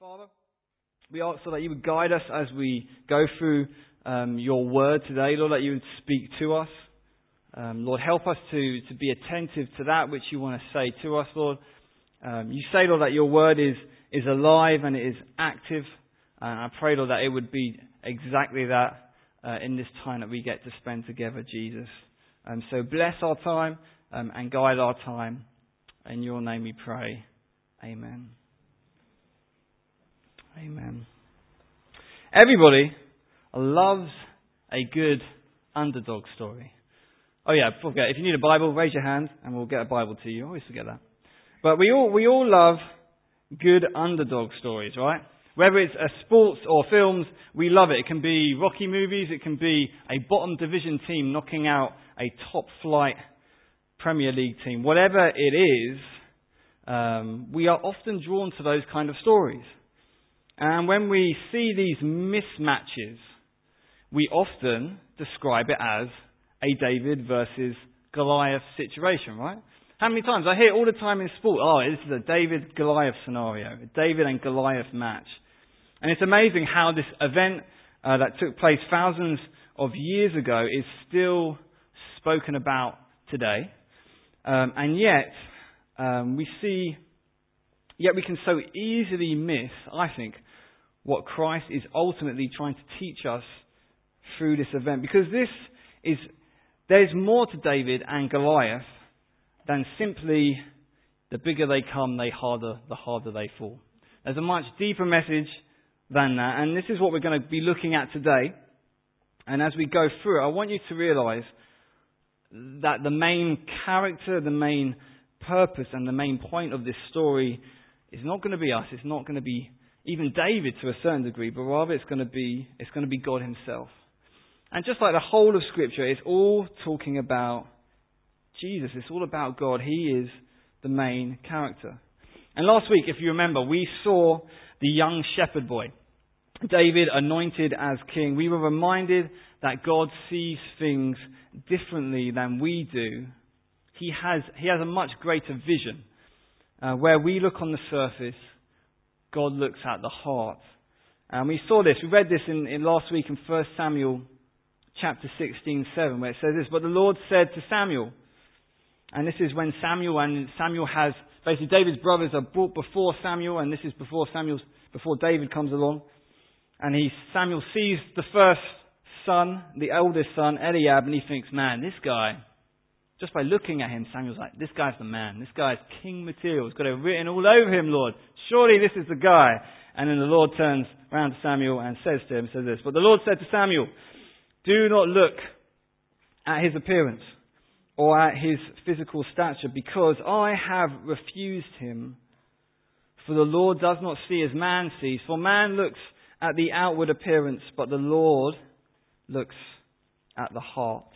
Father, we ask so that you would guide us as we go through um, your word today, Lord, that you would speak to us. Um, Lord, help us to, to be attentive to that which you want to say to us, Lord. Um, you say, Lord, that your word is, is alive and it is active. And I pray, Lord, that it would be exactly that uh, in this time that we get to spend together, Jesus. Um, so bless our time um, and guide our time. In your name we pray. Amen. Amen. Everybody loves a good underdog story. Oh yeah, forget. If you need a Bible, raise your hand and we'll get a Bible to you. Always forget that. But we all, we all love good underdog stories, right? Whether it's a sports or films, we love it. It can be Rocky movies, it can be a bottom division team knocking out a top flight Premier League team. Whatever it is, um, we are often drawn to those kind of stories. And when we see these mismatches, we often describe it as a David versus Goliath situation, right? How many times? I hear all the time in sport, oh, this is a David Goliath scenario, a David and Goliath match. And it's amazing how this event uh, that took place thousands of years ago is still spoken about today. Um, and yet, um, we see, yet we can so easily miss, I think, what Christ is ultimately trying to teach us through this event. Because this is, there's more to David and Goliath than simply the bigger they come, they harder, the harder they fall. There's a much deeper message than that, and this is what we're going to be looking at today. And as we go through it, I want you to realize that the main character, the main purpose, and the main point of this story is not going to be us. It's not going to be even David to a certain degree, but rather it's going to be, it's going to be God himself. And just like the whole of scripture, it's all talking about Jesus. It's all about God. He is the main character. And last week, if you remember, we saw the young shepherd boy, David anointed as king. We were reminded that God sees things differently than we do. He has, he has a much greater vision. Uh, where we look on the surface, God looks at the heart. And we saw this, we read this in, in last week in 1 Samuel chapter 16, 7, where it says this, But the Lord said to Samuel, and this is when Samuel and Samuel has, basically David's brothers are brought before Samuel, and this is before Samuel's, before David comes along. And he, Samuel sees the first son, the eldest son, Eliab, and he thinks, man, this guy, just by looking at him, Samuel's like, this guy's the man. This guy's king material. He's got it written all over him, Lord. Surely this is the guy. And then the Lord turns around to Samuel and says to him, says this, But the Lord said to Samuel, Do not look at his appearance or at his physical stature, because I have refused him. For the Lord does not see as man sees. For man looks at the outward appearance, but the Lord looks at the heart.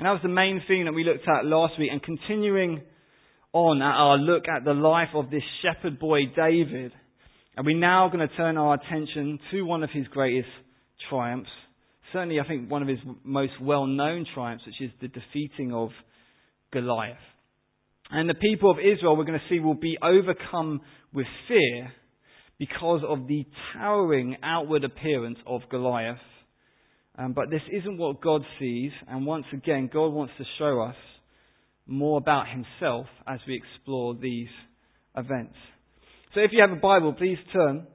And that was the main thing that we looked at last week. And continuing on at our look at the life of this shepherd boy David, and we're now going to turn our attention to one of his greatest triumphs. Certainly, I think one of his most well known triumphs, which is the defeating of Goliath. And the people of Israel, we're going to see, will be overcome with fear because of the towering outward appearance of Goliath. Um, but this isn't what God sees, and once again, God wants to show us more about Himself as we explore these events. So if you have a Bible, please turn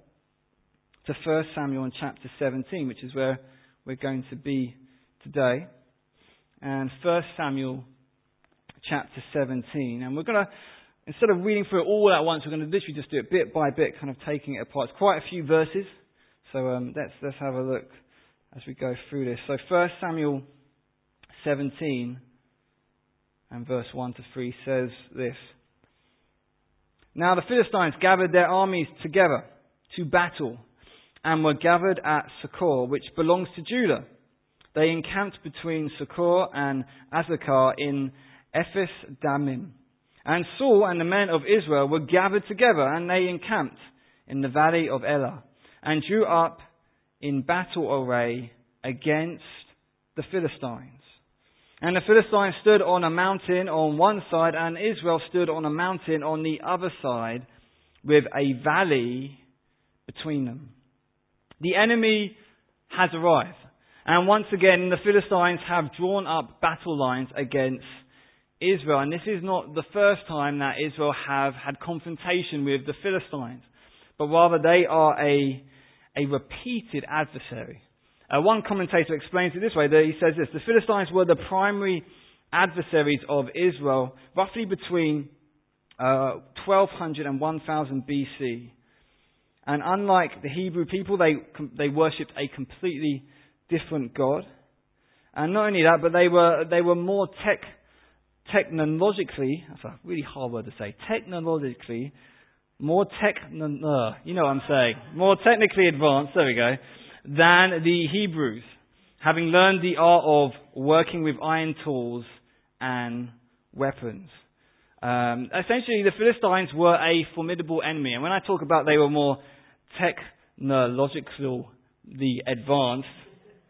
to 1 Samuel in chapter 17, which is where we're going to be today. And 1 Samuel chapter 17. And we're going to, instead of reading through it all at once, we're going to literally just do it bit by bit, kind of taking it apart. It's quite a few verses. So um, let's, let's have a look as we go through this. So 1 Samuel 17 and verse 1 to 3 says this. Now the Philistines gathered their armies together to battle and were gathered at Sochoh, which belongs to Judah. They encamped between Sochoh and Azekah in Ephes Dammim. And Saul and the men of Israel were gathered together and they encamped in the valley of Elah and drew up in battle array against the Philistines. And the Philistines stood on a mountain on one side, and Israel stood on a mountain on the other side, with a valley between them. The enemy has arrived. And once again, the Philistines have drawn up battle lines against Israel. And this is not the first time that Israel have had confrontation with the Philistines, but rather they are a, a repeated adversary. Uh, one commentator explains it this way. That he says this: the Philistines were the primary adversaries of Israel, roughly between uh, 1200 and 1000 BC. And unlike the Hebrew people, they, they worshipped a completely different God. And not only that, but they were, they were more tech, technologically, that's a really hard word to say, technologically, more tech, uh, you know what I'm saying, more technically advanced, there we go, than the Hebrews, having learned the art of working with iron tools and weapons. Um, essentially, the Philistines were a formidable enemy. And when I talk about they were more technologically advanced,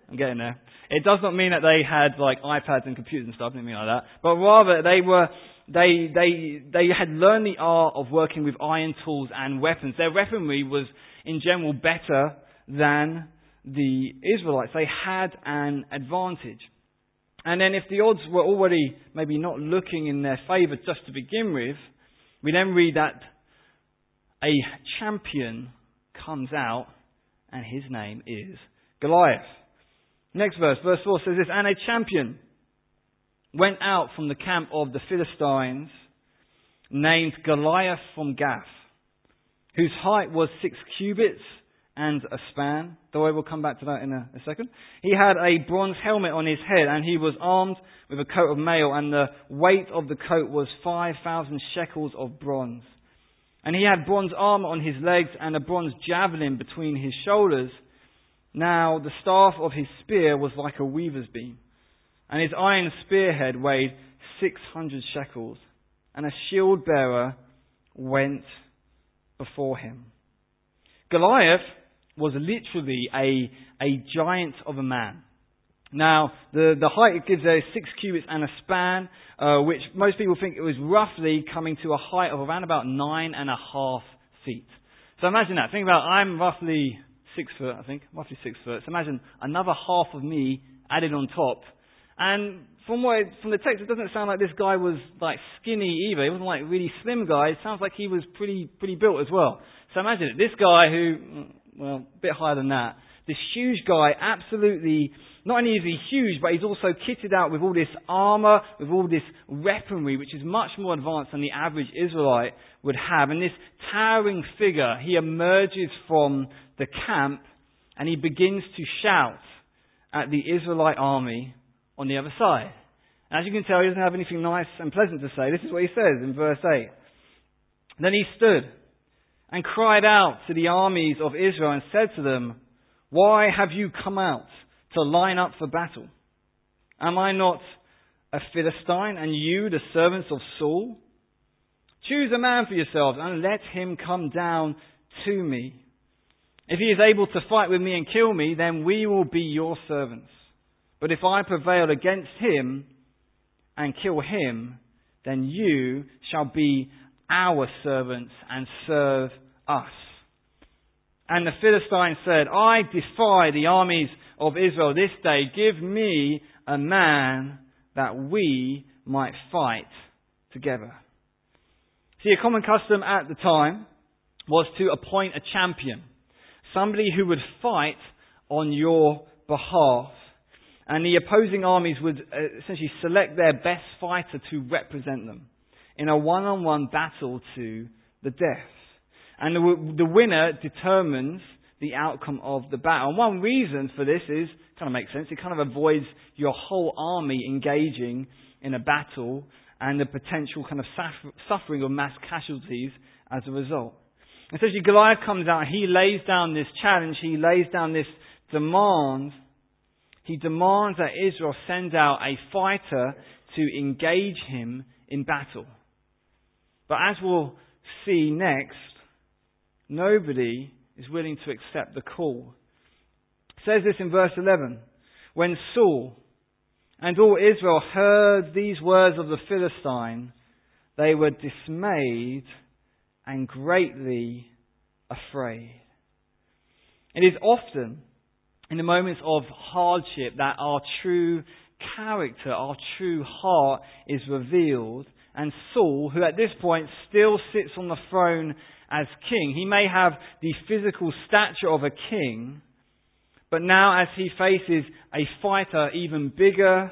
I'm getting there. It does not mean that they had like iPads and computers and stuff, mean like that. But rather, they were, they, they, they had learned the art of working with iron tools and weapons. Their weaponry was, in general, better than the Israelites. They had an advantage. And then if the odds were already maybe not looking in their favour just to begin with, we then read that a champion comes out and his name is Goliath. Next verse, verse 4 says this, and a champion went out from the camp of the Philistines named Goliath from Gath, whose height was six cubits and a span, though I will come back to that in a, a, second. He had a bronze helmet on his head, and he was armed with a coat of mail, and the weight of the coat was 5,000 shekels of bronze. And he had bronze armor on his legs, and a bronze javelin between his shoulders. Now the staff of his spear was like a weaver's beam, and his iron spearhead weighed 600 shekels, and a shield bearer went before him. Goliath was literally a, a giant of a man. Now, the, the height it gives is six cubits and a span, uh, which most people think it was roughly coming to a height of around about nine and a half feet. So imagine that. Think about I'm roughly six foot, I think, roughly six foot. So imagine another half of me added on top. And from what from the text, it doesn't sound like this guy was like skinny either. He wasn't like really slim guy. It sounds like he was pretty pretty built as well. So imagine it. This guy who mm, well, a bit higher than that. This huge guy, absolutely, not only is he huge, but he's also kitted out with all this armor, with all this weaponry, which is much more advanced than the average Israelite would have. And this towering figure, he emerges from the camp and he begins to shout at the Israelite army on the other side. And as you can tell, he doesn't have anything nice and pleasant to say. This is what he says in verse 8. Then he stood and cried out to the armies of Israel and said to them, Why have you come out to line up for battle? Am I not a Philistine and you the servants of Saul? Choose a man for yourselves and let him come down to me. If he is able to fight with me and kill me, then we will be your servants. But if I prevail against him and kill him, then you shall be our servants and serve us. And the Philistine said, I defy the armies of Israel this day. Give me a man that we might fight together. See, a common custom at the time was to appoint a champion, somebody who would fight on your behalf. And the opposing armies would uh, essentially select their best fighter to represent them in a one on one battle to the death. And the, the winner determines the outcome of the battle. And one reason for this is, kind of makes sense, it kind of avoids your whole army engaging in a battle and the potential kind of suffering of mass casualties as a result. Essentially, Goliath comes out he lays down this challenge, he lays down this demand. He demands that Israel send out a fighter to engage him in battle. But as we'll see next, nobody is willing to accept the call. It says this in verse 11. When Saul and all Israel heard these words of the Philistine, they were dismayed and greatly afraid. It is often in the moments of hardship that our true character, our true heart is revealed. And Saul, who at this point still sits on the throne as king, he may have the physical stature of a king, but now as he faces a fighter even bigger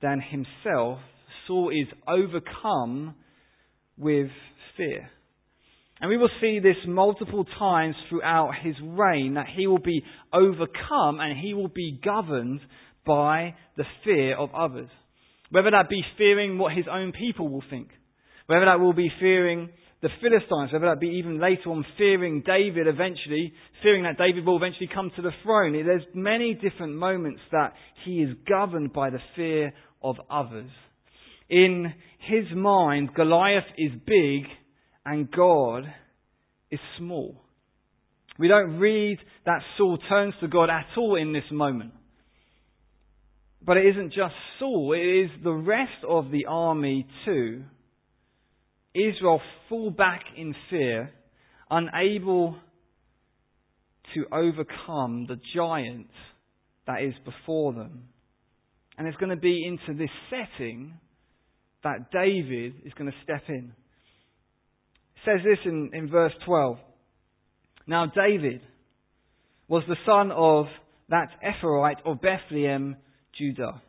than himself, Saul is overcome with fear. And we will see this multiple times throughout his reign that he will be overcome and he will be governed by the fear of others. Whether that be fearing what his own people will think, whether that will be fearing the Philistines, whether that be even later on fearing David eventually, fearing that David will eventually come to the throne. There's many different moments that he is governed by the fear of others. In his mind, Goliath is big and God is small. We don't read that Saul turns to God at all in this moment. But it isn't just Saul, it is the rest of the army too. Israel fall back in fear, unable to overcome the giant that is before them. And it's going to be into this setting that David is going to step in says this in, in verse 12. Now David was the son of that Ephrathite of Bethlehem, Judah,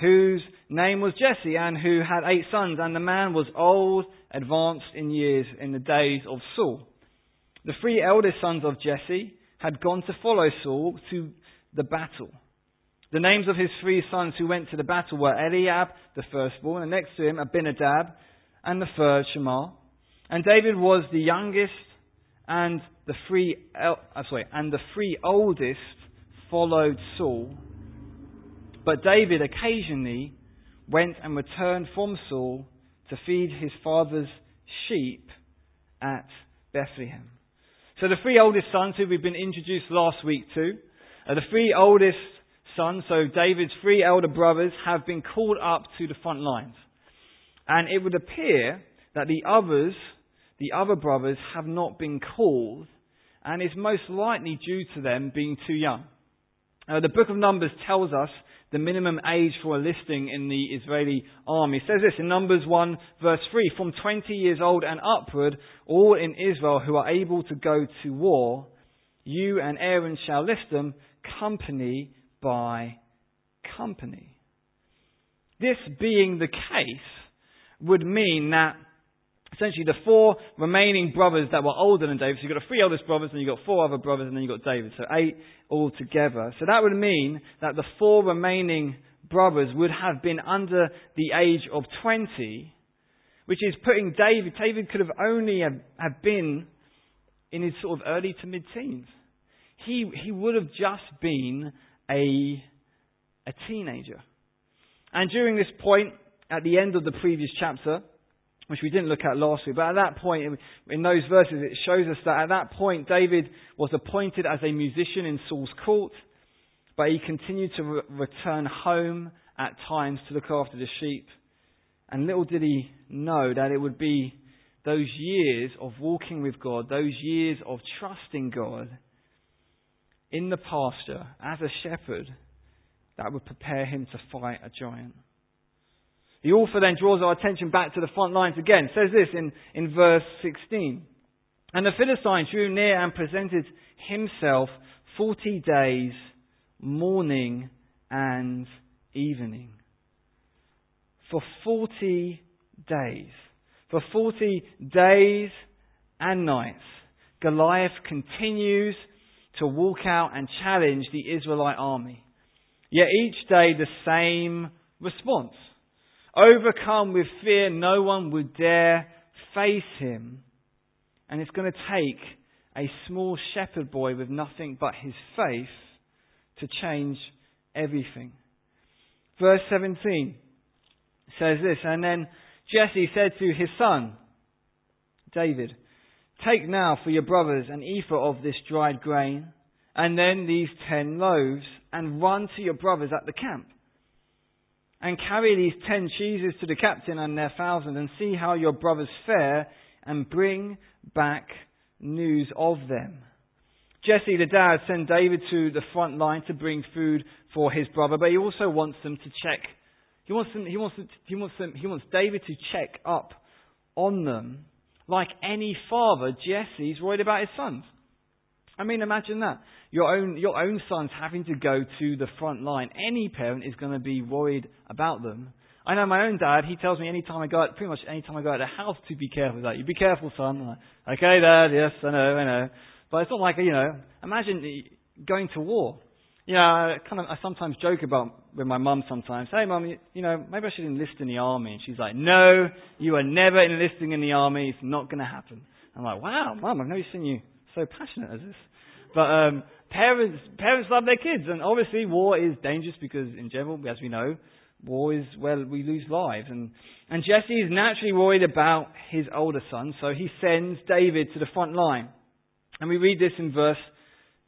whose name was Jesse, and who had eight sons, and the man was old, advanced in years in the days of Saul. The three eldest sons of Jesse had gone to follow Saul to the battle. The names of his three sons who went to the battle were Eliab, the firstborn, and next to him Abinadab, and the third Shammah. And David was the youngest, and the three, uh, sorry, and the three oldest followed Saul. But David occasionally went and returned from Saul to feed his father's sheep at Bethlehem. So the three oldest sons who we've been introduced last week to, are the three oldest sons, so David's three elder brothers, have been called up to the front lines. And it would appear that the others the other brothers have not been called, and it's most likely due to them being too young. The book of Numbers tells us the minimum age for enlisting in the Israeli army. It says this in Numbers 1 verse 3, from 20 years old and upward, all in Israel who are able to go to war, you and Aaron shall list them company by company. This being the case would mean that essentially the four remaining brothers that were older than David. So you've got the three oldest brothers, and you've got four other brothers, and then you've got David. So eight altogether. So that would mean that the four remaining brothers would have been under the age of 20, which is putting David, David could have only have, have been in his sort of early to mid teens. He, he would have just been a, a teenager. And during this point, at the end of the previous chapter, which we didn't look at last week. But at that point, in those verses, it shows us that at that point, David was appointed as a musician in Saul's court, but he continued to re- return home at times to look after the sheep. And little did he know that it would be those years of walking with God, those years of trusting God in the pasture as a shepherd, that would prepare him to fight a giant. The author then draws our attention back to the front lines again. Says this in, in verse 16. And the Philistine drew near and presented himself 40 days, morning and evening. For 40 days. For 40 days and nights, Goliath continues to walk out and challenge the Israelite army. Yet each day the same response. Overcome with fear, no one would dare face him. And it's going to take a small shepherd boy with nothing but his faith to change everything. Verse 17 says this, and then Jesse said to his son, David, Take now for your brothers an ephah of this dried grain, and then these ten loaves, and run to your brothers at the camp and carry these ten cheeses to the captain and their thousand, and see how your brothers fare, and bring back news of them. Jesse, the dad, sent David to the front line to bring food for his brother, but he also wants them to check. He wants them, he wants them, he wants them, he wants David to check up on them. Like any father, Jesse's worried about his sons. I mean, imagine that. Your own, your own sons having to go to the front line. Any parent is going to be worried about them. I know my own dad, he tells me anytime I go out, pretty much anytime I go out of the house to be careful with that. You be careful, son. Like, okay, dad, yes, I know, I know. But it's not like, you know, imagine going to war. You know, I kind of, I sometimes joke about with my mum sometimes. Hey, mum, you, you know, maybe I should enlist in the army. And she's like, no, you are never enlisting in the army. It's not going to happen. I'm like, wow, mum, I've never seen you so passionate as this. But um, parents, parents love their kids, and obviously war is dangerous because, in general, as we know, war is where we lose lives. And and Jesse is naturally worried about his older son, so he sends David to the front line. And we read this in verse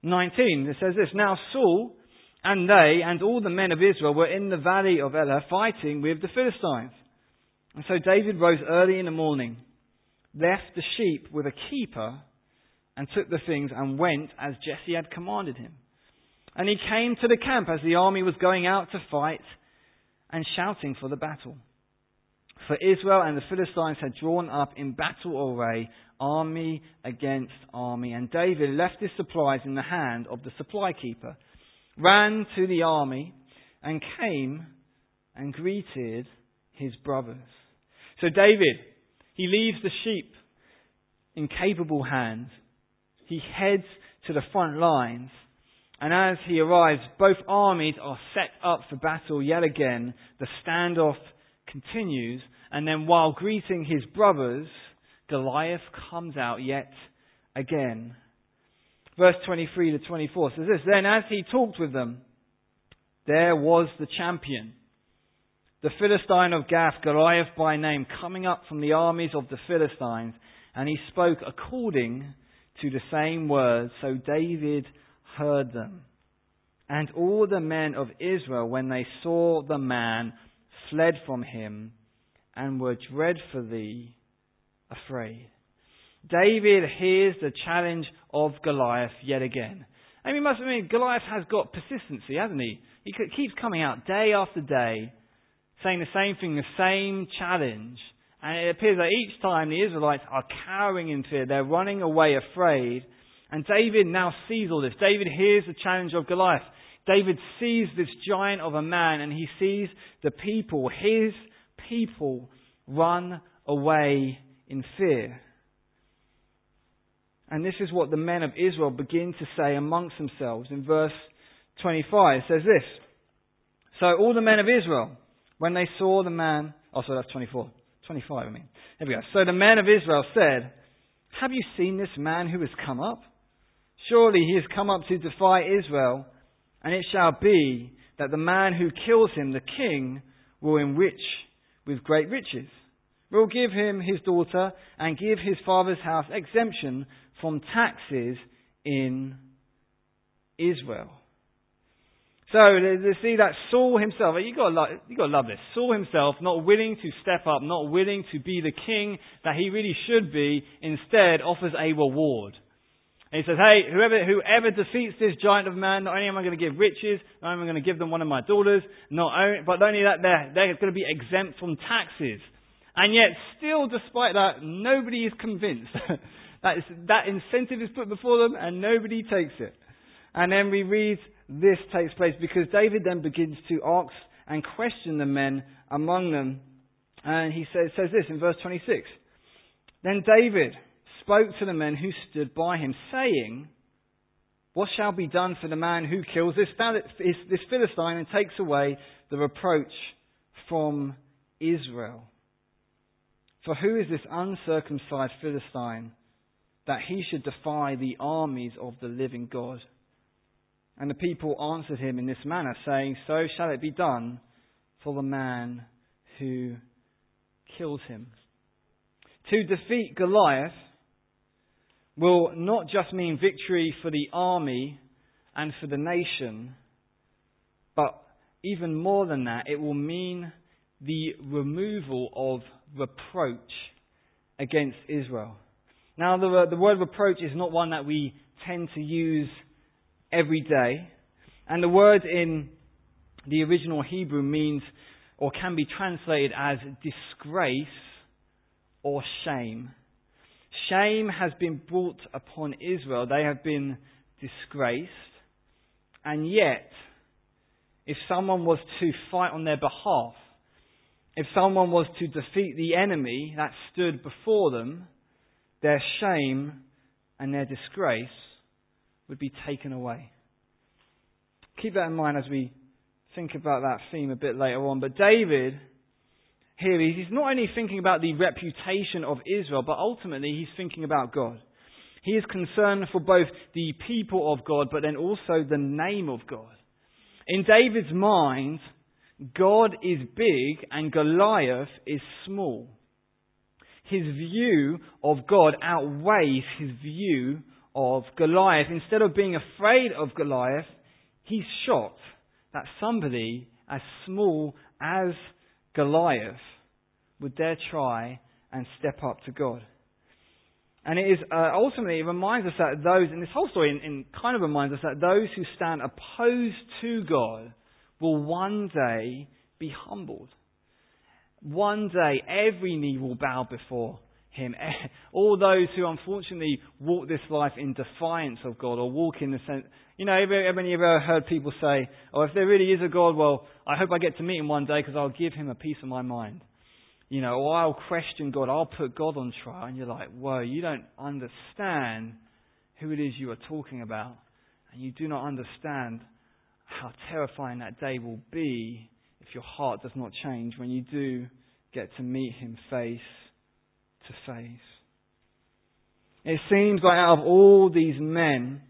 19. It says this, Now Saul and they and all the men of Israel were in the valley of Elah fighting with the Philistines. And so David rose early in the morning, left the sheep with a keeper, and took the things and went as Jesse had commanded him. And he came to the camp as the army was going out to fight and shouting for the battle. For Israel and the Philistines had drawn up in battle array army against army. And David left his supplies in the hand of the supply keeper, ran to the army, and came and greeted his brothers. So David, he leaves the sheep in capable hands. He heads to the front lines. And as he arrives, both armies are set up for battle yet again. The standoff continues. And then while greeting his brothers, Goliath comes out yet again. Verse 23 to 24 says this Then as he talked with them, there was the champion, the Philistine of Gath, Goliath by name, coming up from the armies of the Philistines, and he spoke according to the same words. So David heard them. And all the men of Israel, when they saw the man, fled from him and were dreadfully afraid. David hears the challenge of Goliath yet again. And we must admit, Goliath has got persistency, hasn't he? He keeps coming out day after day, saying the same thing, the same challenge. And it appears that each time the Israelites are cowering in fear, they're running away afraid. And David now sees all this. David hears the challenge of Goliath. David sees this giant of a man and he sees the people, his people, run away in fear. And this is what the men of Israel begin to say amongst themselves. In verse 25 it says this. So all the men of Israel, when they saw the man, oh sorry, that's 24. 25, I mean. There we go. So the men of Israel said, Have you seen this man who has come up? Surely he has come up to defy Israel, and it shall be that the man who kills him, the king, will enrich with great riches will give him his daughter and give his father's house exemption from taxes in Israel. So to see that Saul himself, you got you got to love this. Saul himself, not willing to step up, not willing to be the king that he really should be, instead offers a reward. And he says, "Hey, whoever whoever defeats this giant of man, not only am I going to give riches, not only am I going to give them one of my daughters, not only, but only that they're they're going to be exempt from taxes." And yet, still, despite that, nobody is convinced. that, is, that incentive is put before them, and nobody takes it. And then we read this takes place because David then begins to ask and question the men among them. And he says, says this in verse 26. Then David spoke to the men who stood by him, saying, What shall be done for the man who kills this, this Philistine and takes away the reproach from Israel? For who is this uncircumcised Philistine that he should defy the armies of the living God? And the people answered him in this manner, saying, So shall it be done for the man who kills him. To defeat Goliath will not just mean victory for the army and for the nation, but even more than that, it will mean the removal of reproach against Israel. Now, the, the word reproach is not one that we tend to use every day. And the word in the original Hebrew means or can be translated as disgrace or shame. Shame has been brought upon Israel. They have been disgraced. And yet, if someone was to fight on their behalf, if someone was to defeat the enemy that stood before them, their shame and their disgrace would be taken away. Keep that in mind as we think about that theme a bit later on. But David, here, he's not only thinking about the reputation of Israel, but ultimately he's thinking about God. He is concerned for both the people of God, but then also the name of God. In David's mind, God is big and Goliath is small. His view of God outweighs his view of Goliath. Instead of being afraid of Goliath, he's shocked that somebody as small as Goliath would dare try and step up to God. And it is uh, ultimately it reminds us that those, and this whole story in, in kind of reminds us that those who stand opposed to God will one day be humbled. One day every knee will bow before him. All those who unfortunately walk this life in defiance of God or walk in the sense, you know, have you ever heard people say, oh, if there really is a God, well, I hope I get to meet him one day because I'll give him a piece of my mind. You know, or I'll question God, I'll put God on trial. And you're like, whoa, you don't understand who it is you are talking about. And you do not understand how terrifying that day will be if your heart does not change when you do get to meet him face to face. It seems like out of all these men,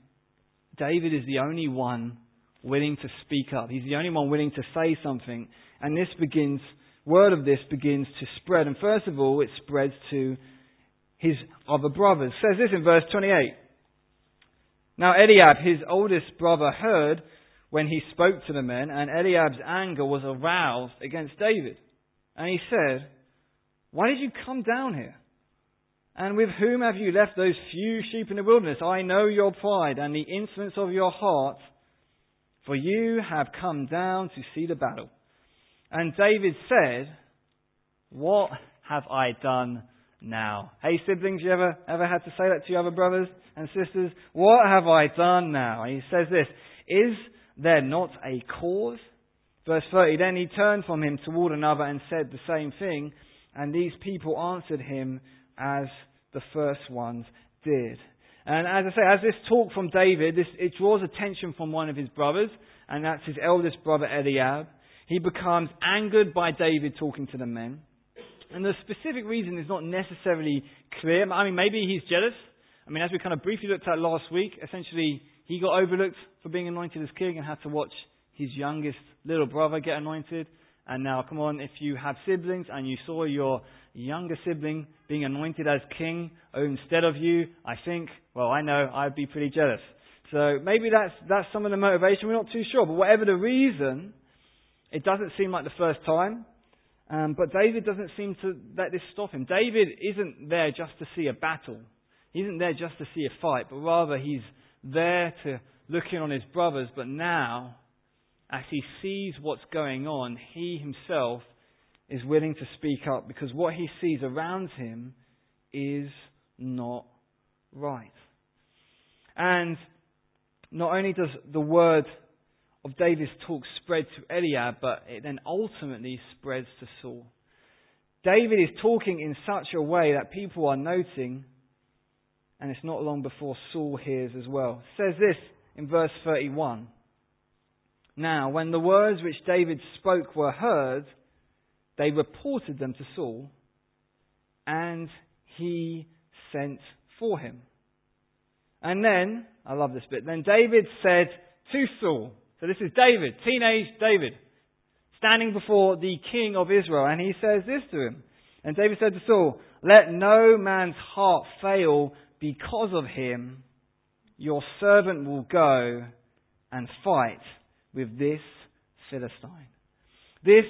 David is the only one willing to speak up. He's the only one willing to say something. And this begins, word of this begins to spread. And first of all, it spreads to his other brothers. It says this in verse 28. Now Eliab, his oldest brother, heard when he spoke to the men, and Eliab's anger was aroused against David. And he said, Why did you come down here? And with whom have you left those few sheep in the wilderness? I know your pride and the insolence of your heart, for you have come down to see the battle. And David said, What have I done now? Hey siblings, you ever ever had to say that to your other brothers and sisters? What have I done now? And he says this, Is there not a cause? Verse 30, then he turned from him toward another and said the same thing, and these people answered him as the first ones did. And as I say, as this talk from David, this, it draws attention from one of his brothers, and that's his eldest brother Eliab. He becomes angered by David talking to the men. And the specific reason is not necessarily clear. I mean, maybe he's jealous. I mean, as we kind of briefly looked at last week, essentially he got overlooked for being anointed as king and had to watch his youngest little brother get anointed. And now, come on, if you have siblings and you saw your younger sibling being anointed as king instead of you, I think, well, I know I'd be pretty jealous. So maybe that's, that's some of the motivation. We're not too sure. But whatever the reason, it doesn't seem like the first time. Um, but David doesn't seem to let this stop him. David isn't there just to see a battle. He isn't there just to see a fight, but rather he's there to look in on his brothers. But now, as he sees what's going on, he himself is willing to speak up because what he sees around him is not right. And not only does the word of David's talk spread to Eliab, but it then ultimately spreads to Saul. David is talking in such a way that people are noting, and it's not long before Saul hears as well. It says this in verse 31. Now, when the words which David spoke were heard, they reported them to Saul, and he sent for him. And then, I love this bit, then David said to Saul, so this is David, teenage David, standing before the king of Israel, and he says this to him. And David said to Saul, Let no man's heart fail because of him. Your servant will go and fight with this Philistine. This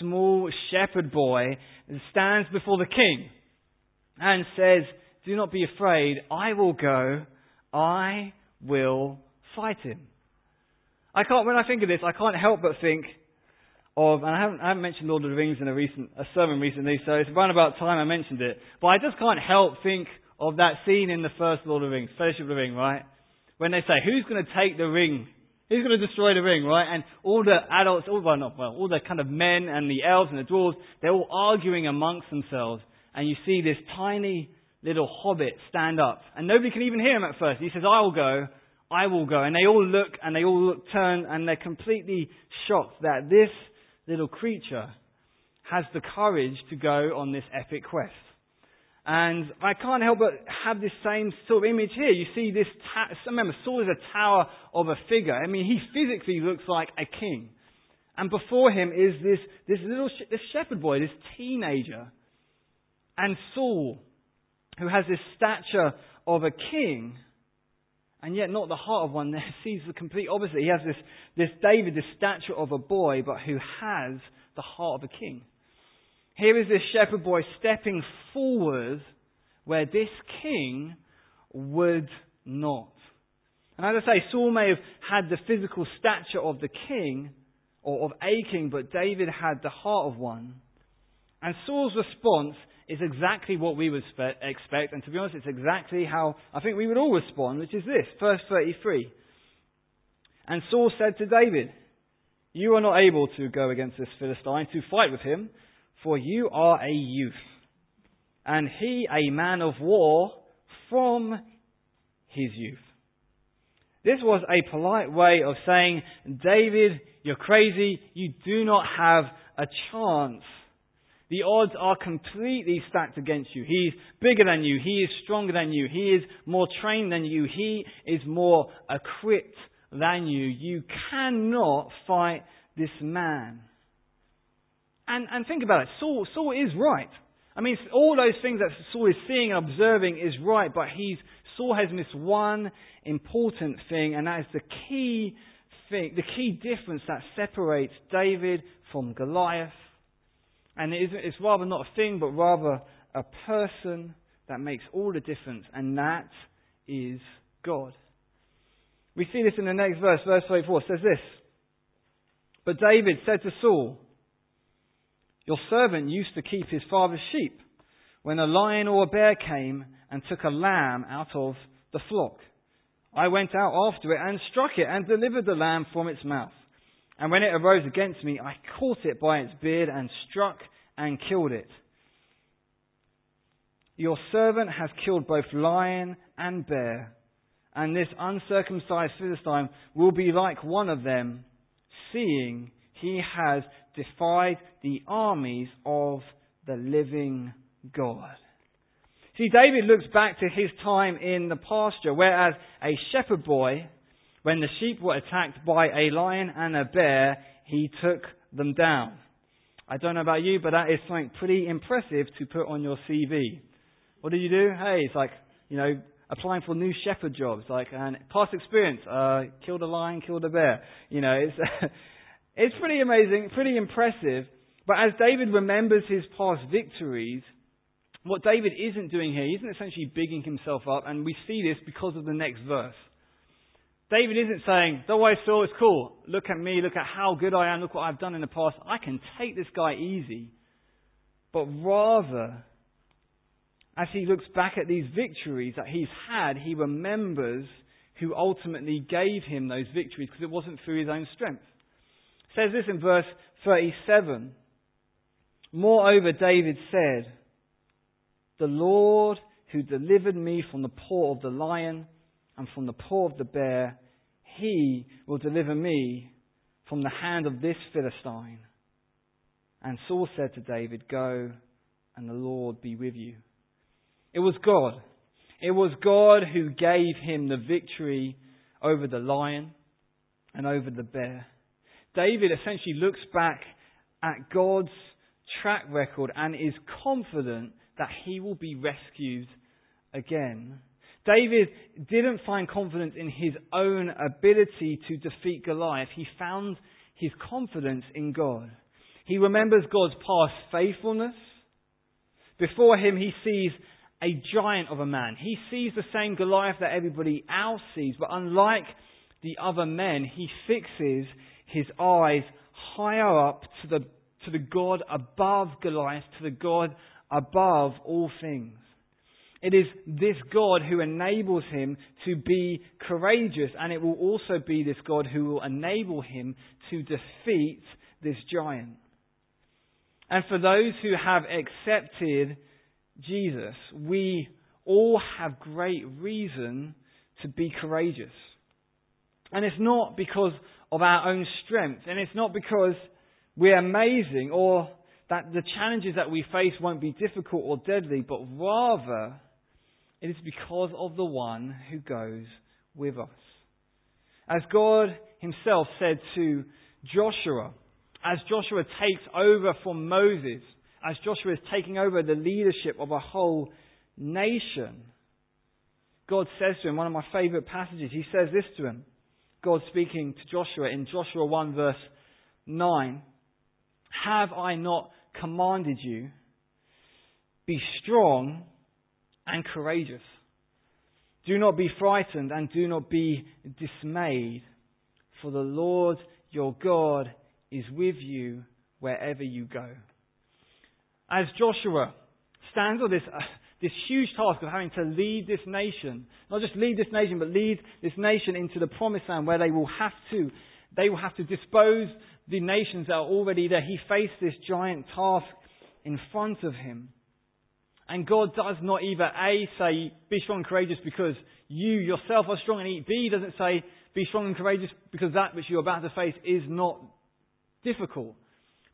small shepherd boy stands before the king and says, Do not be afraid, I will go, I will fight him. I can't, when I think of this, I can't help but think of, and I haven't, I haven't mentioned Lord of the Rings in a recent, a sermon recently, so it's around about time I mentioned it. But I just can't help think of that scene in the first Lord of the Rings, Fellowship of the Ring, right? When they say, who's going to take the ring? Who's going to destroy the ring, right? And all the adults, all, well, not, well, all the kind of men and the elves and the dwarves, they're all arguing amongst themselves. And you see this tiny little hobbit stand up. And nobody can even hear him at first. He says, I will go, I will go. And they all look and they all look, turn and they're completely shocked that this little creature has the courage to go on this epic quest. And I can't help but have this same sort of image here. You see this, ta- remember, Saul is a tower of a figure. I mean, he physically looks like a king. And before him is this, this little sh- this shepherd boy, this teenager. And Saul, who has this stature of a king, and yet not the heart of one, sees the complete opposite. He has this, this David, this stature of a boy, but who has the heart of a king. Here is this shepherd boy stepping forward where this king would not. And as I say, Saul may have had the physical stature of the king, or of a king, but David had the heart of one. And Saul's response is exactly what we would expect, and to be honest, it's exactly how I think we would all respond, which is this. Verse 33. And Saul said to David, You are not able to go against this Philistine to fight with him, for you are a youth, and he a man of war from his youth. This was a polite way of saying, David, you're crazy, you do not have a chance. The odds are completely stacked against you. He's bigger than you. He is stronger than you. He is more trained than you. He is more equipped than you. You cannot fight this man. And, and think about it. Saul, Saul is right. I mean, all those things that Saul is seeing and observing is right, but he's, Saul has missed one important thing, and that is the key thing, the key difference that separates David from Goliath. And it is, it's rather not a thing, but rather a person that makes all the difference, and that is God. We see this in the next verse, verse 34 says this. But David said to Saul, your servant used to keep his father's sheep when a lion or a bear came and took a lamb out of the flock. I went out after it and struck it and delivered the lamb from its mouth. And when it arose against me, I caught it by its beard and struck and killed it. Your servant has killed both lion and bear, and this uncircumcised Philistine will be like one of them, seeing he has defied the armies of the living God. See, David looks back to his time in the pasture, whereas a shepherd boy, when the sheep were attacked by a lion and a bear, he took them down. I don't know about you, but that is something pretty impressive to put on your CV. What do you do? Hey, it's like, you know, applying for new shepherd jobs, like, and past experience, uh, killed a lion, killed a bear. You know, it's, It's pretty amazing, pretty impressive. But as David remembers his past victories, what David isn't doing here, he isn't essentially bigging himself up, and we see this because of the next verse. David isn't saying, Don't worry, Saul, it's cool. Look at me, look at how good I am, look what I've done in the past. I can take this guy easy. But rather, as he looks back at these victories that he's had, he remembers who ultimately gave him those victories because it wasn't through his own strength says this in verse 37. Moreover, David said, The Lord who delivered me from the paw of the lion and from the paw of the bear, he will deliver me from the hand of this Philistine. And Saul said to David, Go, and the Lord be with you. It was God. It was God who gave him the victory over the lion and over the bear. David essentially looks back at God's track record and is confident that he will be rescued again. David didn't find confidence in his own ability to defeat Goliath. He found his confidence in God. He remembers God's past faithfulness. Before him, he sees a giant of a man. He sees the same Goliath that everybody else sees, but unlike the other men, he fixes his eyes higher up to the, to the God above Goliath, to the God above all things. It is this God who enables him to be courageous, and it will also be this God who will enable him to defeat this giant. And for those who have accepted Jesus, we all have great reason to be courageous. And it's not because of our own strength, and it's not because we're amazing or that the challenges that we face won't be difficult or deadly, but rather it is because of the one who goes with us. As God Himself said to Joshua, as Joshua takes over from Moses, as Joshua is taking over the leadership of a whole nation, God says to him, one of my favorite passages, he says this to him. God speaking to Joshua in Joshua 1 verse 9. Have I not commanded you? Be strong and courageous. Do not be frightened and do not be dismayed, for the Lord your God is with you wherever you go. As Joshua stands on this, this huge task of having to lead this nation, not just lead this nation, but lead this nation into the promised land where they will have to, they will have to dispose the nations that are already there. He faced this giant task in front of him. And God does not either A, say, be strong and courageous because you yourself are strong, and B, doesn't say, be strong and courageous because that which you're about to face is not difficult.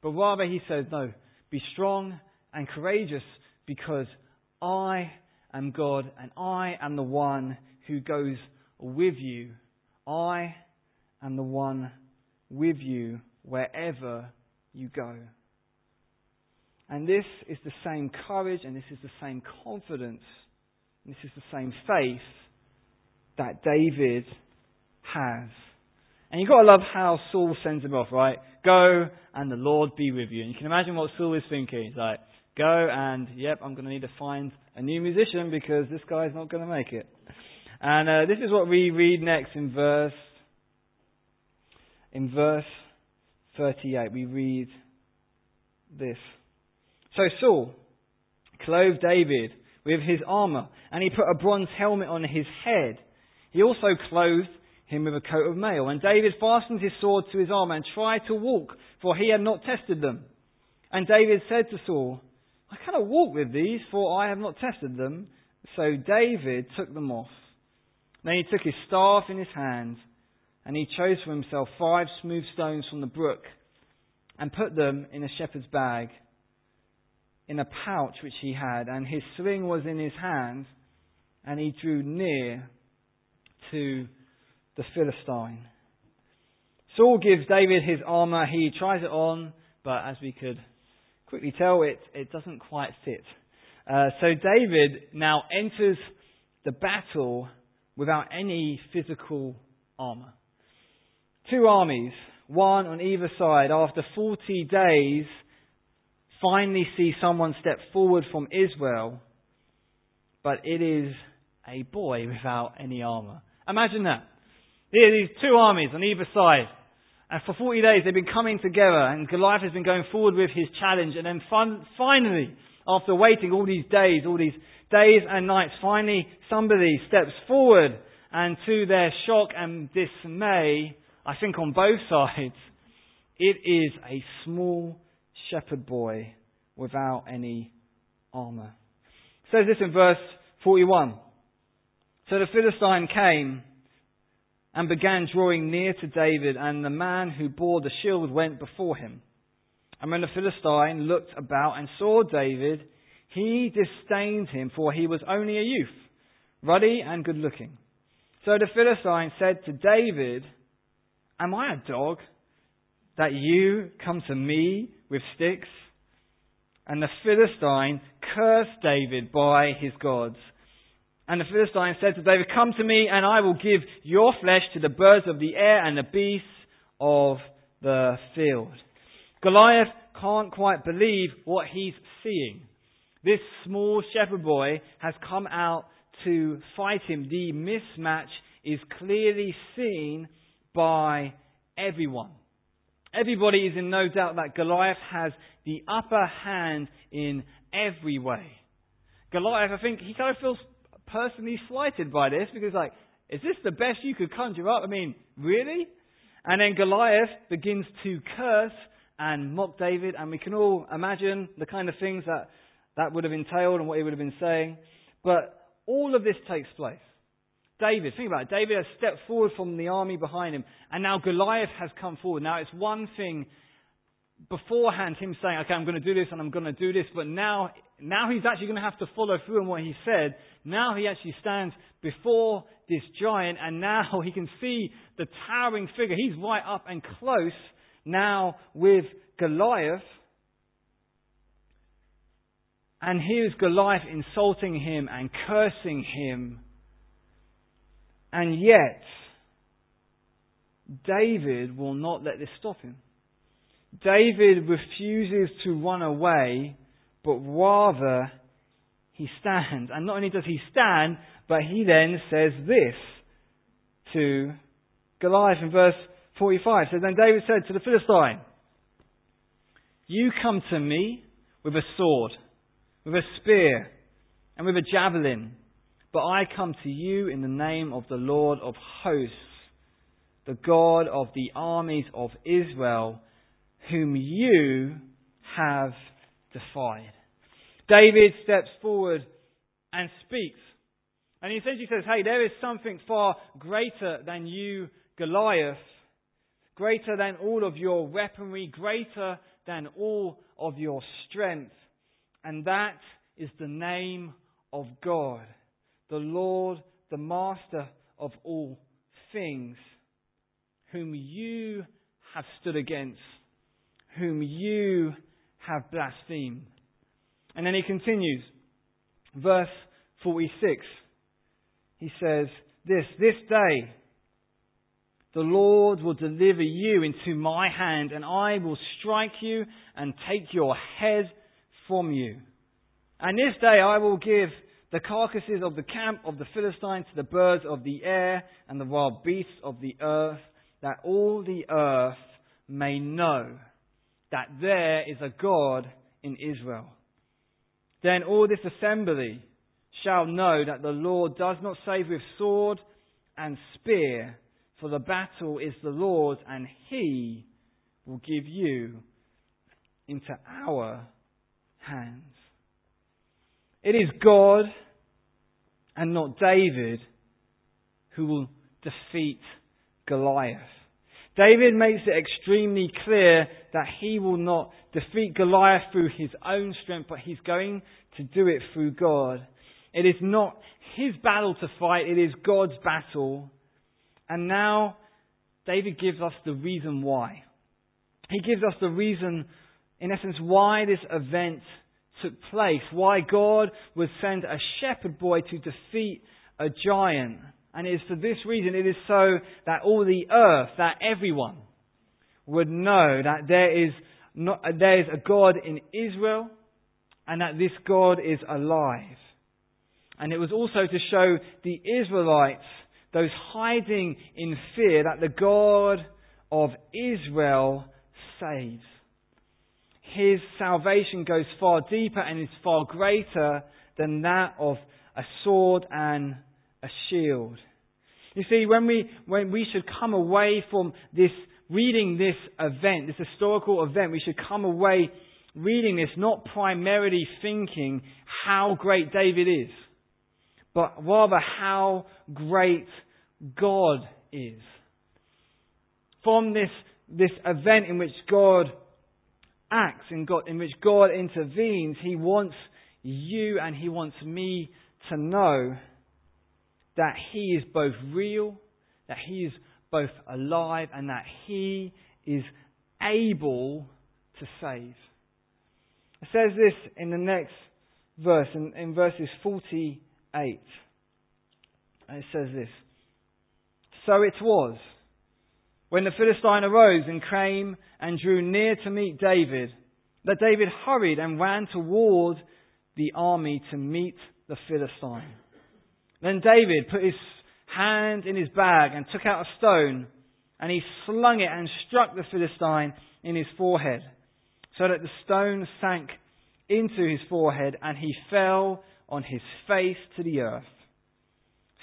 But rather, he says, no, be strong and courageous because I am God and I am the one who goes with you. I am the one with you wherever you go. And this is the same courage and this is the same confidence, and this is the same faith that David has. And you've got to love how Saul sends him off, right? Go and the Lord be with you. And you can imagine what Saul is thinking. He's like, go and, yep, I'm going to need to find a new musician because this guy's not going to make it. And uh, this is what we read next in verse, in verse 38. We read this. So Saul clothed David with his armor, and he put a bronze helmet on his head. He also clothed him with a coat of mail. And David fastened his sword to his arm and tried to walk, for he had not tested them. And David said to Saul, I cannot walk with these, for I have not tested them. So David took them off. Then he took his staff in his hand, and he chose for himself five smooth stones from the brook, and put them in a shepherd's bag, in a pouch which he had, and his sling was in his hand, and he drew near to the Philistine. Saul gives David his armor. He tries it on, but as we could quickly tell, it, it doesn't quite fit. Uh, so David now enters the battle without any physical armor. Two armies, one on either side, after 40 days, finally see someone step forward from Israel, but it is a boy without any armor. Imagine that. There are these two armies on either side. And for 40 days they've been coming together and Goliath has been going forward with his challenge. And then fun, finally, after waiting all these days, all these days and nights, finally somebody steps forward and to their shock and dismay, I think on both sides, it is a small shepherd boy without any armor. It says this in verse 41. So the Philistine came and began drawing near to David, and the man who bore the shield went before him. And when the Philistine looked about and saw David, he disdained him, for he was only a youth, ruddy and good looking. So the Philistine said to David, Am I a dog that you come to me with sticks? And the Philistine cursed David by his gods. And the Philistine said to David, Come to me, and I will give your flesh to the birds of the air and the beasts of the field. Goliath can't quite believe what he's seeing. This small shepherd boy has come out to fight him. The mismatch is clearly seen by everyone. Everybody is in no doubt that Goliath has the upper hand in every way. Goliath, I think, he kind of feels personally slighted by this because, like, is this the best you could conjure up? I mean, really? And then Goliath begins to curse and mock David, and we can all imagine the kind of things that that would have entailed and what he would have been saying. But all of this takes place. David, think about it. David has stepped forward from the army behind him, and now Goliath has come forward. Now, it's one thing beforehand him saying, okay, I'm going to do this and I'm going to do this, but now, now he's actually going to have to follow through on what he said. Now he actually stands before this giant, and now he can see the towering figure. He's right up and close now with Goliath. And here's Goliath insulting him and cursing him. And yet, David will not let this stop him. David refuses to run away, but rather he stands. And not only does he stand, but he then says this to Goliath in verse 45. So then David said to the Philistine, You come to me with a sword with a spear and with a javelin, but I come to you in the name of the Lord of hosts, the God of the armies of Israel, whom you have defied. David steps forward and speaks. And he essentially says, Hey, there is something far greater than you, Goliath, greater than all of your weaponry, greater than all of your strength and that is the name of God, the Lord, the Master of all things, whom you have stood against, whom you have blasphemed. And then he continues, verse 46. He says, This, this day, the Lord will deliver you into my hand, and I will strike you and take your head from you. And this day I will give the carcasses of the camp of the Philistines to the birds of the air and the wild beasts of the earth, that all the earth may know that there is a God in Israel. Then all this assembly shall know that the Lord does not save with sword and spear, for the battle is the Lord's, and he will give you into our hands. It is God and not David who will defeat Goliath. David makes it extremely clear that he will not defeat Goliath through his own strength, but he's going to do it through God. It is not his battle to fight, it is God's battle. And now David gives us the reason why. He gives us the reason in essence, why this event took place, why God would send a shepherd boy to defeat a giant. And it is for this reason, it is so that all the earth, that everyone would know that there is, not, there is a God in Israel and that this God is alive. And it was also to show the Israelites, those hiding in fear, that the God of Israel saves his salvation goes far deeper and is far greater than that of a sword and a shield. You see, when we, when we should come away from this, reading this event, this historical event, we should come away reading this not primarily thinking how great David is, but rather how great God is. From this, this event in which God acts in, God, in which God intervenes, He wants you and He wants me to know that He is both real, that He is both alive, and that He is able to save. It says this in the next verse, in, in verses 48. And it says this So it was when the Philistine arose and came and drew near to meet David, that David hurried and ran toward the army to meet the Philistine. Then David put his hand in his bag and took out a stone, and he slung it and struck the Philistine in his forehead, so that the stone sank into his forehead, and he fell on his face to the earth.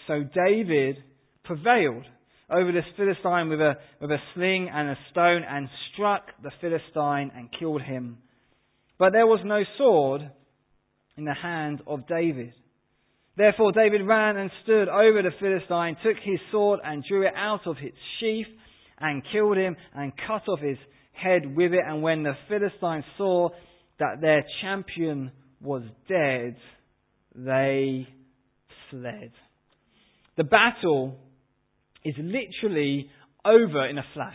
So David prevailed over this Philistine with a, with a sling and a stone and struck the Philistine and killed him. But there was no sword in the hand of David. Therefore David ran and stood over the Philistine, took his sword and drew it out of its sheath and killed him and cut off his head with it. And when the Philistines saw that their champion was dead, they fled. The battle is literally over in a flash.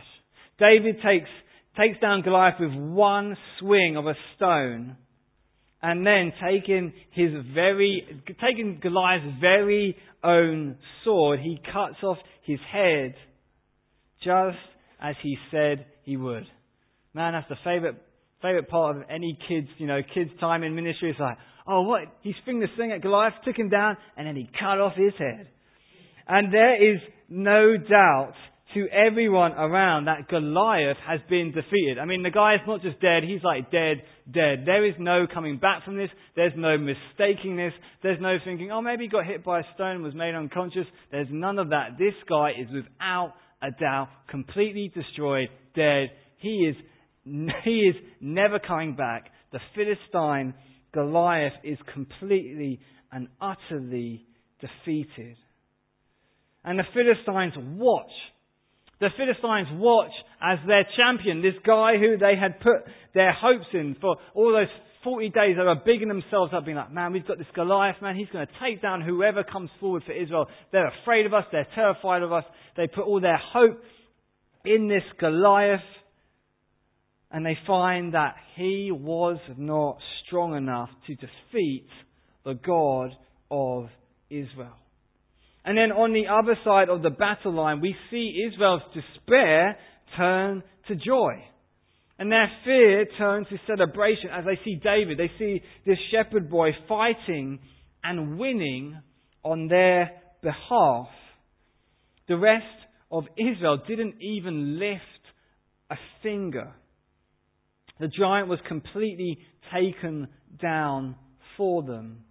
David takes, takes down Goliath with one swing of a stone and then taking his very, taking Goliath's very own sword, he cuts off his head just as he said he would. Man, that's the favorite, favorite part of any kids, you know, kids' time in ministry. It's like, oh, what? He swung this thing at Goliath, took him down, and then he cut off his head. And there is no doubt to everyone around that Goliath has been defeated. I mean, the guy is not just dead, he's like dead, dead. There is no coming back from this. There's no mistaking this. There's no thinking, oh, maybe he got hit by a stone was made unconscious. There's none of that. This guy is without a doubt completely destroyed, dead. He is, he is never coming back. The Philistine Goliath is completely and utterly defeated. And the Philistines watch. The Philistines watch as their champion, this guy who they had put their hopes in for all those 40 days, they were bigging themselves up, being like, man, we've got this Goliath, man, he's going to take down whoever comes forward for Israel. They're afraid of us, they're terrified of us. They put all their hope in this Goliath, and they find that he was not strong enough to defeat the God of Israel. And then on the other side of the battle line, we see Israel's despair turn to joy. And their fear turns to celebration as they see David. They see this shepherd boy fighting and winning on their behalf. The rest of Israel didn't even lift a finger. The giant was completely taken down for them.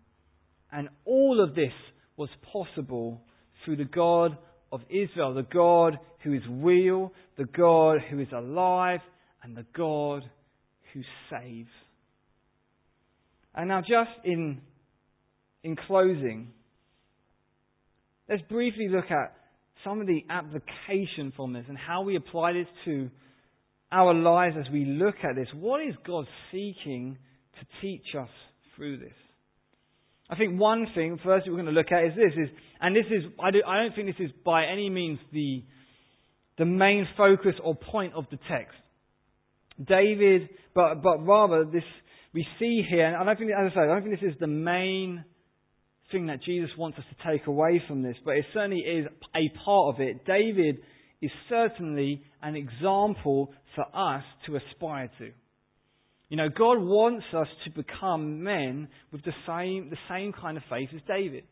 And all of this was possible through the God of Israel, the God who is real, the God who is alive, and the God who saves. And now, just in, in closing, let's briefly look at some of the application from this and how we apply this to our lives as we look at this. What is God seeking to teach us through this? I think one thing, first, we're going to look at is this: is, and this is, I, do, don't think this is by any means the the main focus or point of the text. David, but but rather this we see here, and I don't think, as I say, I don't think this is the main thing that Jesus wants us to take away from this, but it certainly is a part of it. David is certainly an example for us to aspire to. You know, God wants us to become men with the same, the same kind of faith as David.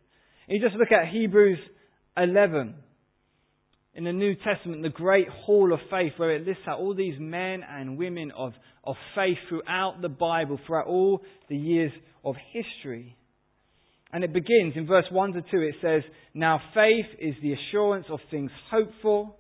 And you just look at Hebrews 11 in the New Testament, the great hall of faith, where it lists out all these men and women of, of faith throughout the Bible, throughout all the years of history. And it begins in verse 1 to 2, it says, Now faith is the assurance of things hoped for,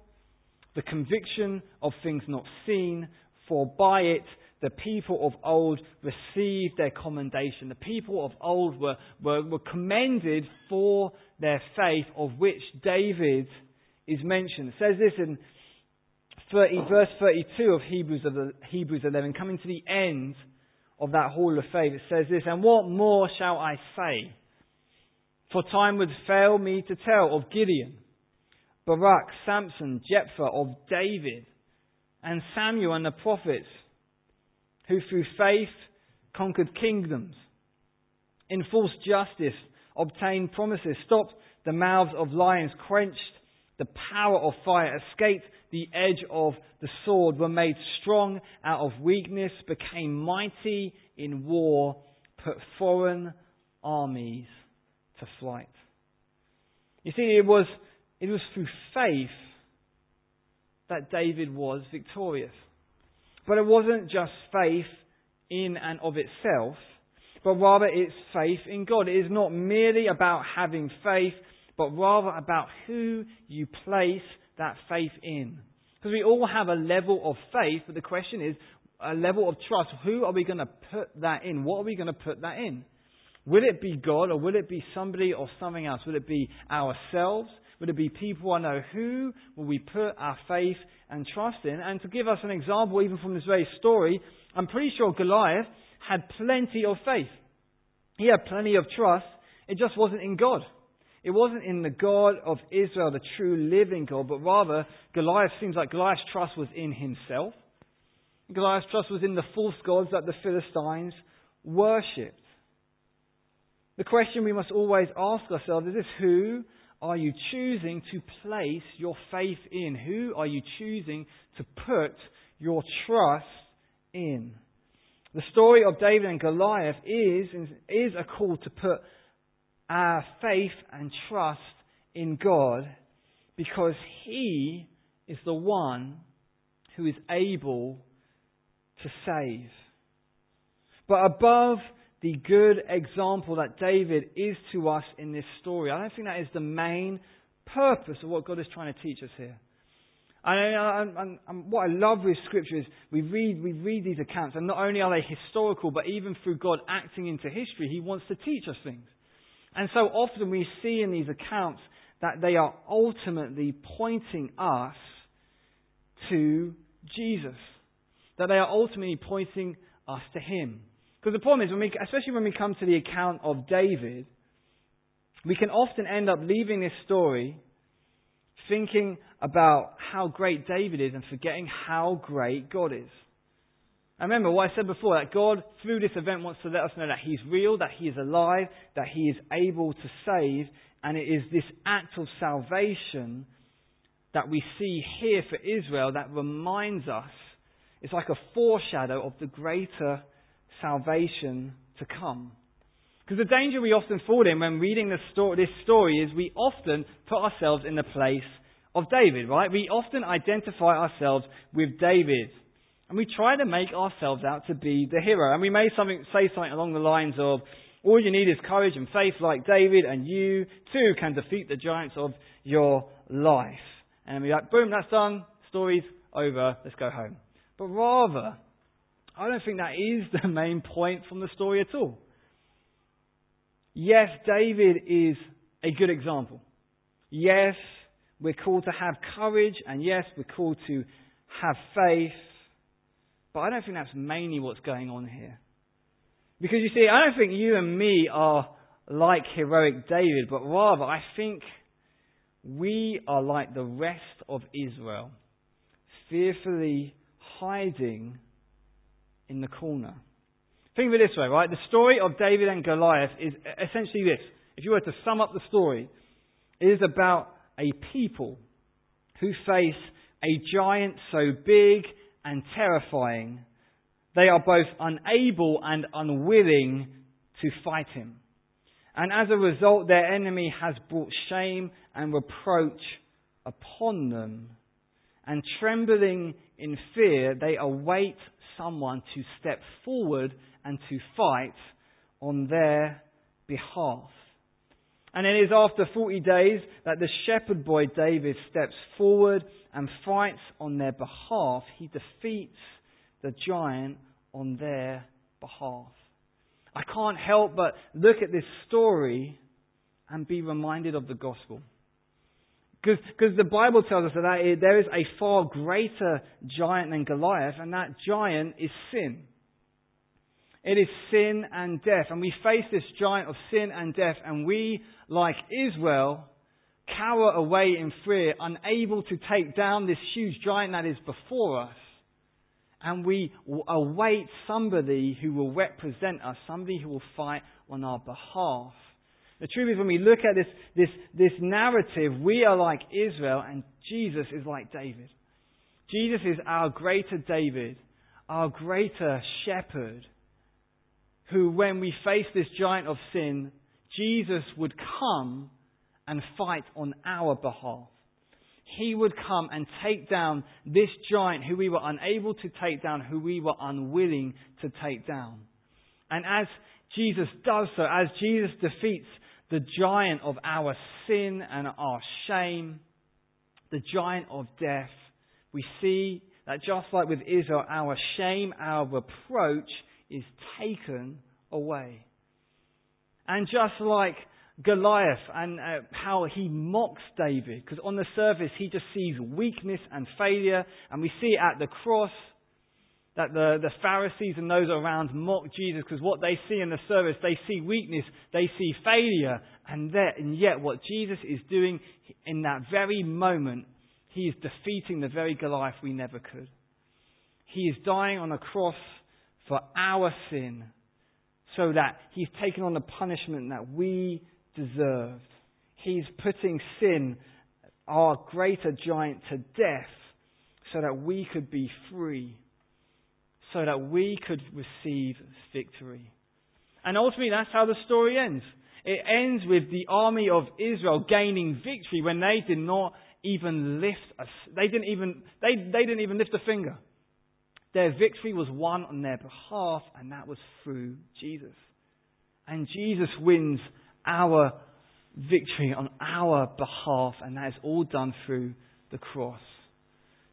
the conviction of things not seen, for by it the people of old received their commendation. The people of old were, were, were commended for their faith, of which David is mentioned. It says this in 30, verse 32 of Hebrews, of the, Hebrews 11, coming to the end of that hall of faith. It says this, And what more shall I say? For time would fail me to tell of Gideon, Barak, Samson, Jephthah, of David, and Samuel and the prophets who through faith conquered kingdoms, enforced justice, obtained promises, stopped the mouths of lions, quenched the power of fire, escaped the edge of the sword, were made strong out of weakness, became mighty in war, put foreign armies to flight. You see, it was, it was through faith that David was victorious. But it wasn't just faith in and of itself, but rather it's faith in God. It is not merely about having faith, but rather about who you place that faith in. Because we all have a level of faith, but the question is a level of trust. Who are we going to put that in? What are we going to put that in? Will it be God or will it be somebody or something else? Will it be ourselves? Will it be people I know? Who will we put our faith and trust in? And to give us an example, even from this very story, I'm pretty sure Goliath had plenty of faith. He had plenty of trust. It just wasn't in God. It wasn't in the God of Israel, the true living God, but rather Goliath seems like Goliath's trust was in himself. Goliath's trust was in the false gods that the Philistines worshipped. The question we must always ask ourselves is this who are you choosing to place your faith in? Who are you choosing to put your trust in? The story of David and Goliath is, is a call to put our faith and trust in God because He is the one who is able to save. But above the good example that David is to us in this story. I don't think that is the main purpose of what God is trying to teach us here. And, and, and, what I love with Scripture is we read, we read these accounts, and not only are they historical, but even through God acting into history, He wants to teach us things. And so often we see in these accounts that they are ultimately pointing us to Jesus. That they are ultimately pointing us to Him. Because the problem is, when we, especially when we come to the account of David, we can often end up leaving this story thinking about how great David is and forgetting how great God is. I remember what I said before that God, through this event, wants to let us know that He's real, that He is alive, that He is able to save, and it is this act of salvation that we see here for Israel that reminds us, it's like a foreshadow of the greater salvation to come. Because the danger we often fall in when reading this story, this story is we often put ourselves in the place of David, right? We often identify ourselves with David. And we try to make ourselves out to be the hero. And we may something, say something along the lines of, all you need is courage and faith like David, and you too can defeat the giants of your life. And we're like, boom, that's done. Story's over. Let's go home. But rather, I don't think that is the main point from the story at all. Yes, David is a good example. Yes, we're called to have courage, and yes, we're called to have faith. But I don't think that's mainly what's going on here. Because you see, I don't think you and me are like heroic David, but rather I think we are like the rest of Israel, fearfully hiding in the corner. Think of it this way, right? The story of David and Goliath is essentially this. If you were to sum up the story, it is about a people who face a giant so big and terrifying, they are both unable and unwilling to fight him. And as a result, their enemy has brought shame and reproach upon them. And trembling in fear, they await someone to step forward and to fight on their behalf. And it is after 40 days that the shepherd boy David steps forward and fights on their behalf. He defeats the giant on their behalf. I can't help but look at this story and be reminded of the gospel. Because the Bible tells us that there is a far greater giant than Goliath, and that giant is sin. It is sin and death. And we face this giant of sin and death, and we, like Israel, cower away in fear, unable to take down this huge giant that is before us. And we await somebody who will represent us, somebody who will fight on our behalf. The truth is, when we look at this, this, this narrative, we are like Israel, and Jesus is like David. Jesus is our greater David, our greater shepherd, who, when we face this giant of sin, Jesus would come and fight on our behalf. He would come and take down this giant who we were unable to take down, who we were unwilling to take down. And as Jesus does so, as Jesus defeats the giant of our sin and our shame, the giant of death, we see that just like with Israel, our shame, our reproach is taken away. And just like Goliath and uh, how he mocks David, because on the surface he just sees weakness and failure, and we see it at the cross that the, the Pharisees and those around mock Jesus because what they see in the service, they see weakness, they see failure, and, and yet what Jesus is doing in that very moment, he is defeating the very Goliath we never could. He is dying on a cross for our sin so that he's taken on the punishment that we deserved. He's putting sin, our greater giant, to death so that we could be free, so that we could receive victory. And ultimately, that's how the story ends. It ends with the army of Israel gaining victory when they did not even lift a, they didn't even they, they didn't even lift a finger. Their victory was won on their behalf, and that was through Jesus. And Jesus wins our victory on our behalf, and that is all done through the cross.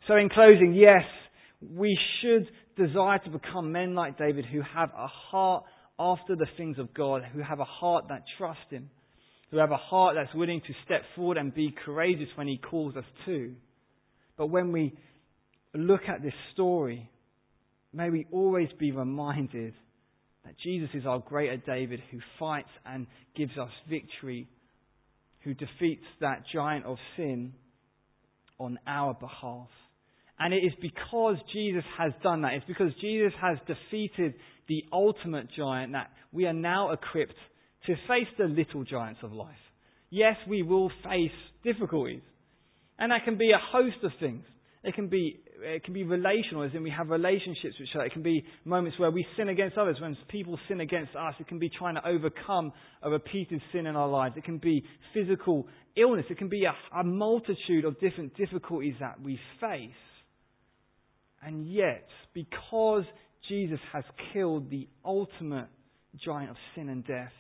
So, in closing, yes, we should desire to become men like David who have a heart after the things of God, who have a heart that trusts Him, who have a heart that's willing to step forward and be courageous when He calls us to. But when we look at this story, may we always be reminded that Jesus is our greater David who fights and gives us victory, who defeats that giant of sin on our behalf. And it is because Jesus has done that, it's because Jesus has defeated the ultimate giant that we are now equipped to face the little giants of life. Yes, we will face difficulties. And that can be a host of things. It can be it can be relational, as in we have relationships which are, it can be moments where we sin against others, when people sin against us. It can be trying to overcome a repeated sin in our lives. It can be physical illness. It can be a, a multitude of different difficulties that we face. And yet, because Jesus has killed the ultimate giant of sin and death,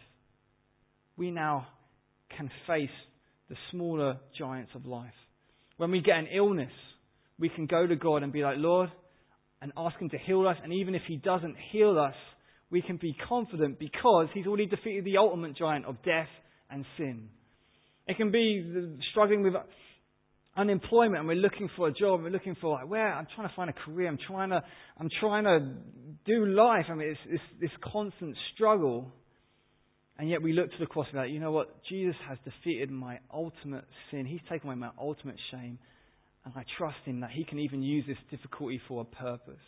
we now can face the smaller giants of life. When we get an illness, we can go to God and be like, Lord, and ask Him to heal us. And even if He doesn't heal us, we can be confident because He's already defeated the ultimate giant of death and sin. It can be struggling with unemployment and we're looking for a job, we're looking for like where I'm trying to find a career, I'm trying to I'm trying to do life. I mean it's this this constant struggle. And yet we look to the cross and be like, you know what? Jesus has defeated my ultimate sin. He's taken away my ultimate shame. And I trust Him that He can even use this difficulty for a purpose.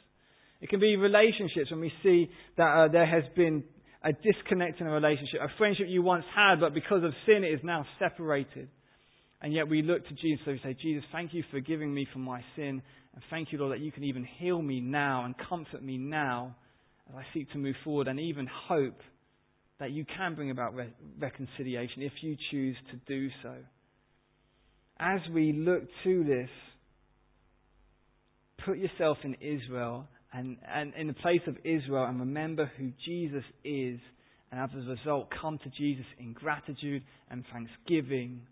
It can be relationships when we see that uh, there has been a disconnect in a relationship, a friendship you once had, but because of sin it is now separated. And yet we look to Jesus and we say, Jesus, thank you for giving me for my sin. And thank you, Lord, that you can even heal me now and comfort me now as I seek to move forward and even hope that you can bring about re- reconciliation if you choose to do so. As we look to this, put yourself in Israel and, and in the place of Israel and remember who Jesus is, and as a result, come to Jesus in gratitude and thanksgiving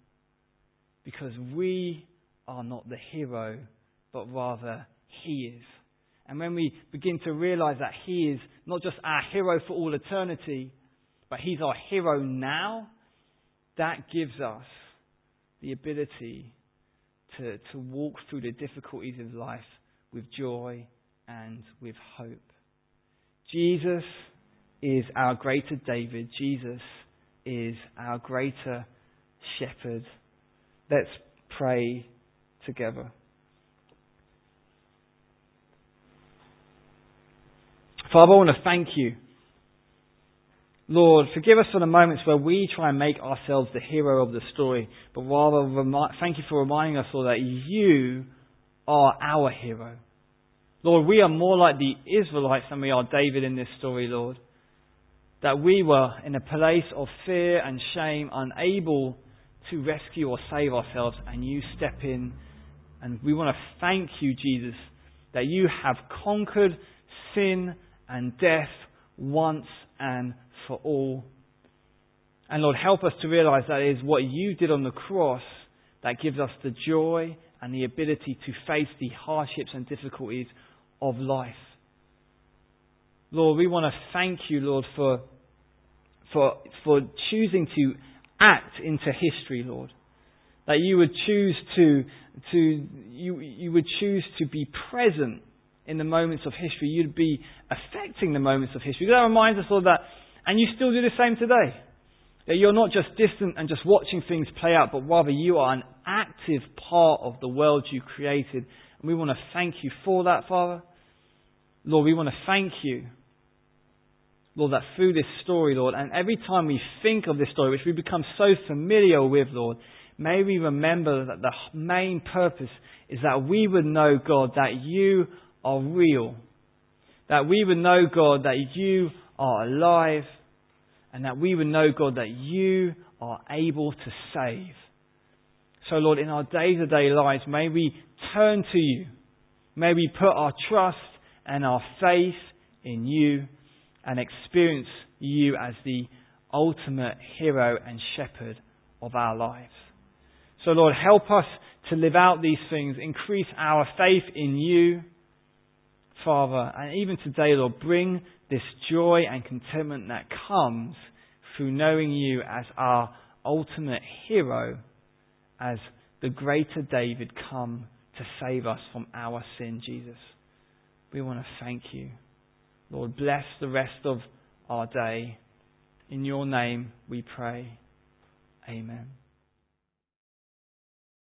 because we are not the hero, but rather He is. And when we begin to realize that He is not just our hero for all eternity, but He's our hero now, that gives us the ability to, to walk through the difficulties of life with joy and with hope. Jesus is our greater David. Jesus is our greater shepherd. Let's pray together. Father, I want to thank you Lord, forgive us for the moments where we try and make ourselves the hero of the story, but rather remi- thank you for reminding us, Lord, that you are our hero. Lord, we are more like the Israelites than we are David in this story, Lord. that we were in a place of fear and shame, unable to rescue or save ourselves, and you step in. And we want to thank you, Jesus, that you have conquered sin and death once and for all. And Lord, help us to realize that is what you did on the cross that gives us the joy and the ability to face the hardships and difficulties of life. Lord, we want to thank you, Lord, for, for, for choosing to act into history, Lord. That you would choose to, to you, you would choose to be present in the moments of history. You'd be affecting the moments of history. That reminds us, Lord, that, and you still do the same today. That you're not just distant and just watching things play out, but rather you are an active part of the world you created. And we want to thank you for that, Father. Lord, we want to thank you, Lord, that through this story, Lord, and every time we think of this story, which we become so familiar with, Lord, may we remember that the main purpose is that we would know, God, that you are real. That we would know, God, that you are alive and that we would know, God, that you are able to save. So, Lord, in our day to day lives, may we turn to you. May we put our trust and our faith in you and experience you as the ultimate hero and shepherd of our lives. So, Lord, help us to live out these things, increase our faith in you, Father, and even today, Lord, bring this joy and contentment that comes through knowing you as our ultimate hero, as the greater David come to save us from our sin, Jesus. We want to thank you. Lord, bless the rest of our day. In your name we pray. Amen.